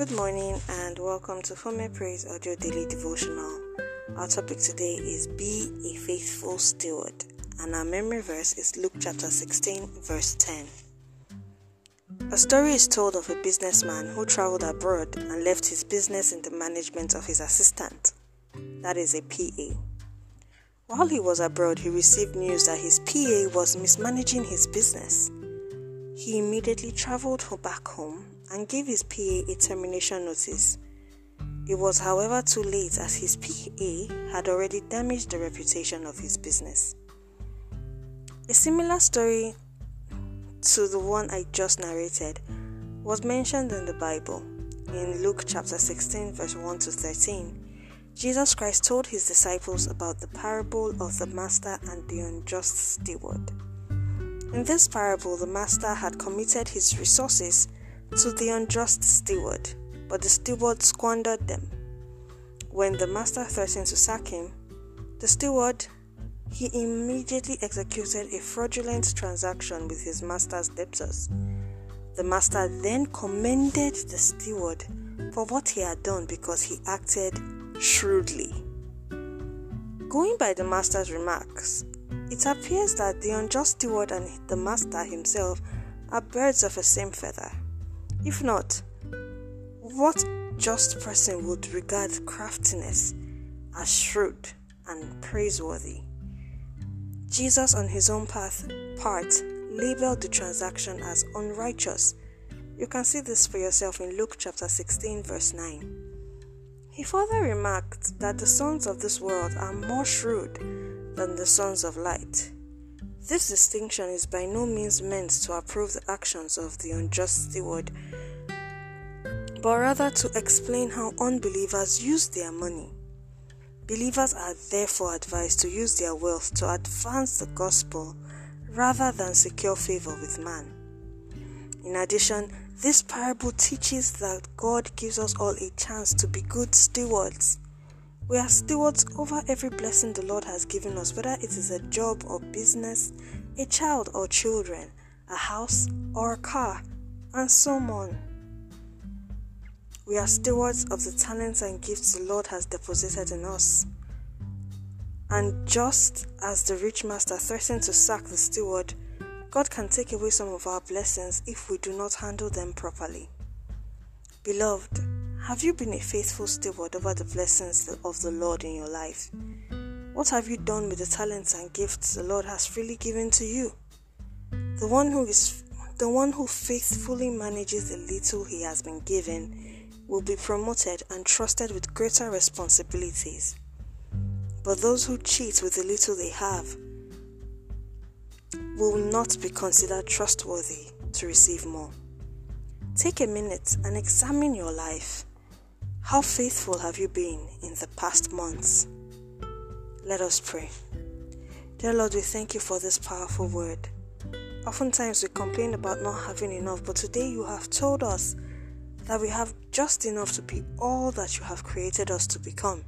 Good morning and welcome to Fome Praise Audio Daily Devotional. Our topic today is Be a Faithful Steward, and our memory verse is Luke chapter 16, verse 10. A story is told of a businessman who traveled abroad and left his business in the management of his assistant, that is a PA. While he was abroad, he received news that his PA was mismanaging his business. He immediately traveled back home and gave his PA a termination notice. It was, however, too late as his PA had already damaged the reputation of his business. A similar story to the one I just narrated was mentioned in the Bible. In Luke chapter 16, verse 1 to 13, Jesus Christ told his disciples about the parable of the master and the unjust steward. In this parable, the master had committed his resources to the unjust steward, but the steward squandered them. When the master threatened to sack him, the steward he immediately executed a fraudulent transaction with his master's debtors. The master then commended the steward for what he had done because he acted shrewdly. Going by the master's remarks, it appears that the unjust steward and the master himself are birds of the same feather. If not, what just person would regard craftiness as shrewd and praiseworthy? Jesus, on his own path, part, labeled the transaction as unrighteous. You can see this for yourself in Luke chapter 16, verse 9. He further remarked that the sons of this world are more shrewd than the sons of light. This distinction is by no means meant to approve the actions of the unjust steward, but rather to explain how unbelievers use their money. Believers are therefore advised to use their wealth to advance the gospel rather than secure favor with man. In addition, this parable teaches that God gives us all a chance to be good stewards. We are stewards over every blessing the Lord has given us, whether it is a job or business, a child or children, a house or a car, and so on. We are stewards of the talents and gifts the Lord has deposited in us. And just as the rich master threatened to sack the steward, God can take away some of our blessings if we do not handle them properly. Beloved, have you been a faithful steward over the blessings of the Lord in your life? What have you done with the talents and gifts the Lord has freely given to you? The one who is the one who faithfully manages the little he has been given will be promoted and trusted with greater responsibilities. But those who cheat with the little they have will not be considered trustworthy to receive more. Take a minute and examine your life. How faithful have you been in the past months? Let us pray. Dear Lord, we thank you for this powerful word. Oftentimes we complain about not having enough, but today you have told us that we have just enough to be all that you have created us to become.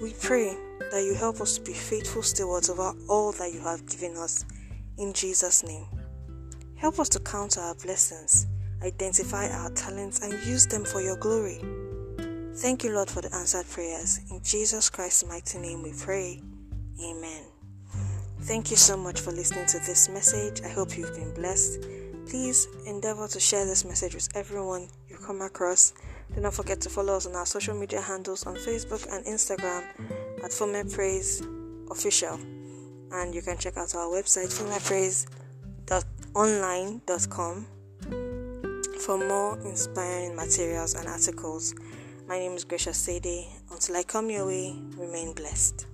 We pray that you help us to be faithful stewards over all that you have given us. In Jesus' name. Help us to count our blessings, identify our talents, and use them for your glory. Thank you, Lord, for the answered prayers. In Jesus Christ's mighty name we pray. Amen. Thank you so much for listening to this message. I hope you've been blessed. Please endeavor to share this message with everyone you come across. Do not forget to follow us on our social media handles on Facebook and Instagram at Fome Praise Official. And you can check out our website, fomepraise.online.com, for more inspiring materials and articles. My name is Gracia Sede. Until I come your way, remain blessed.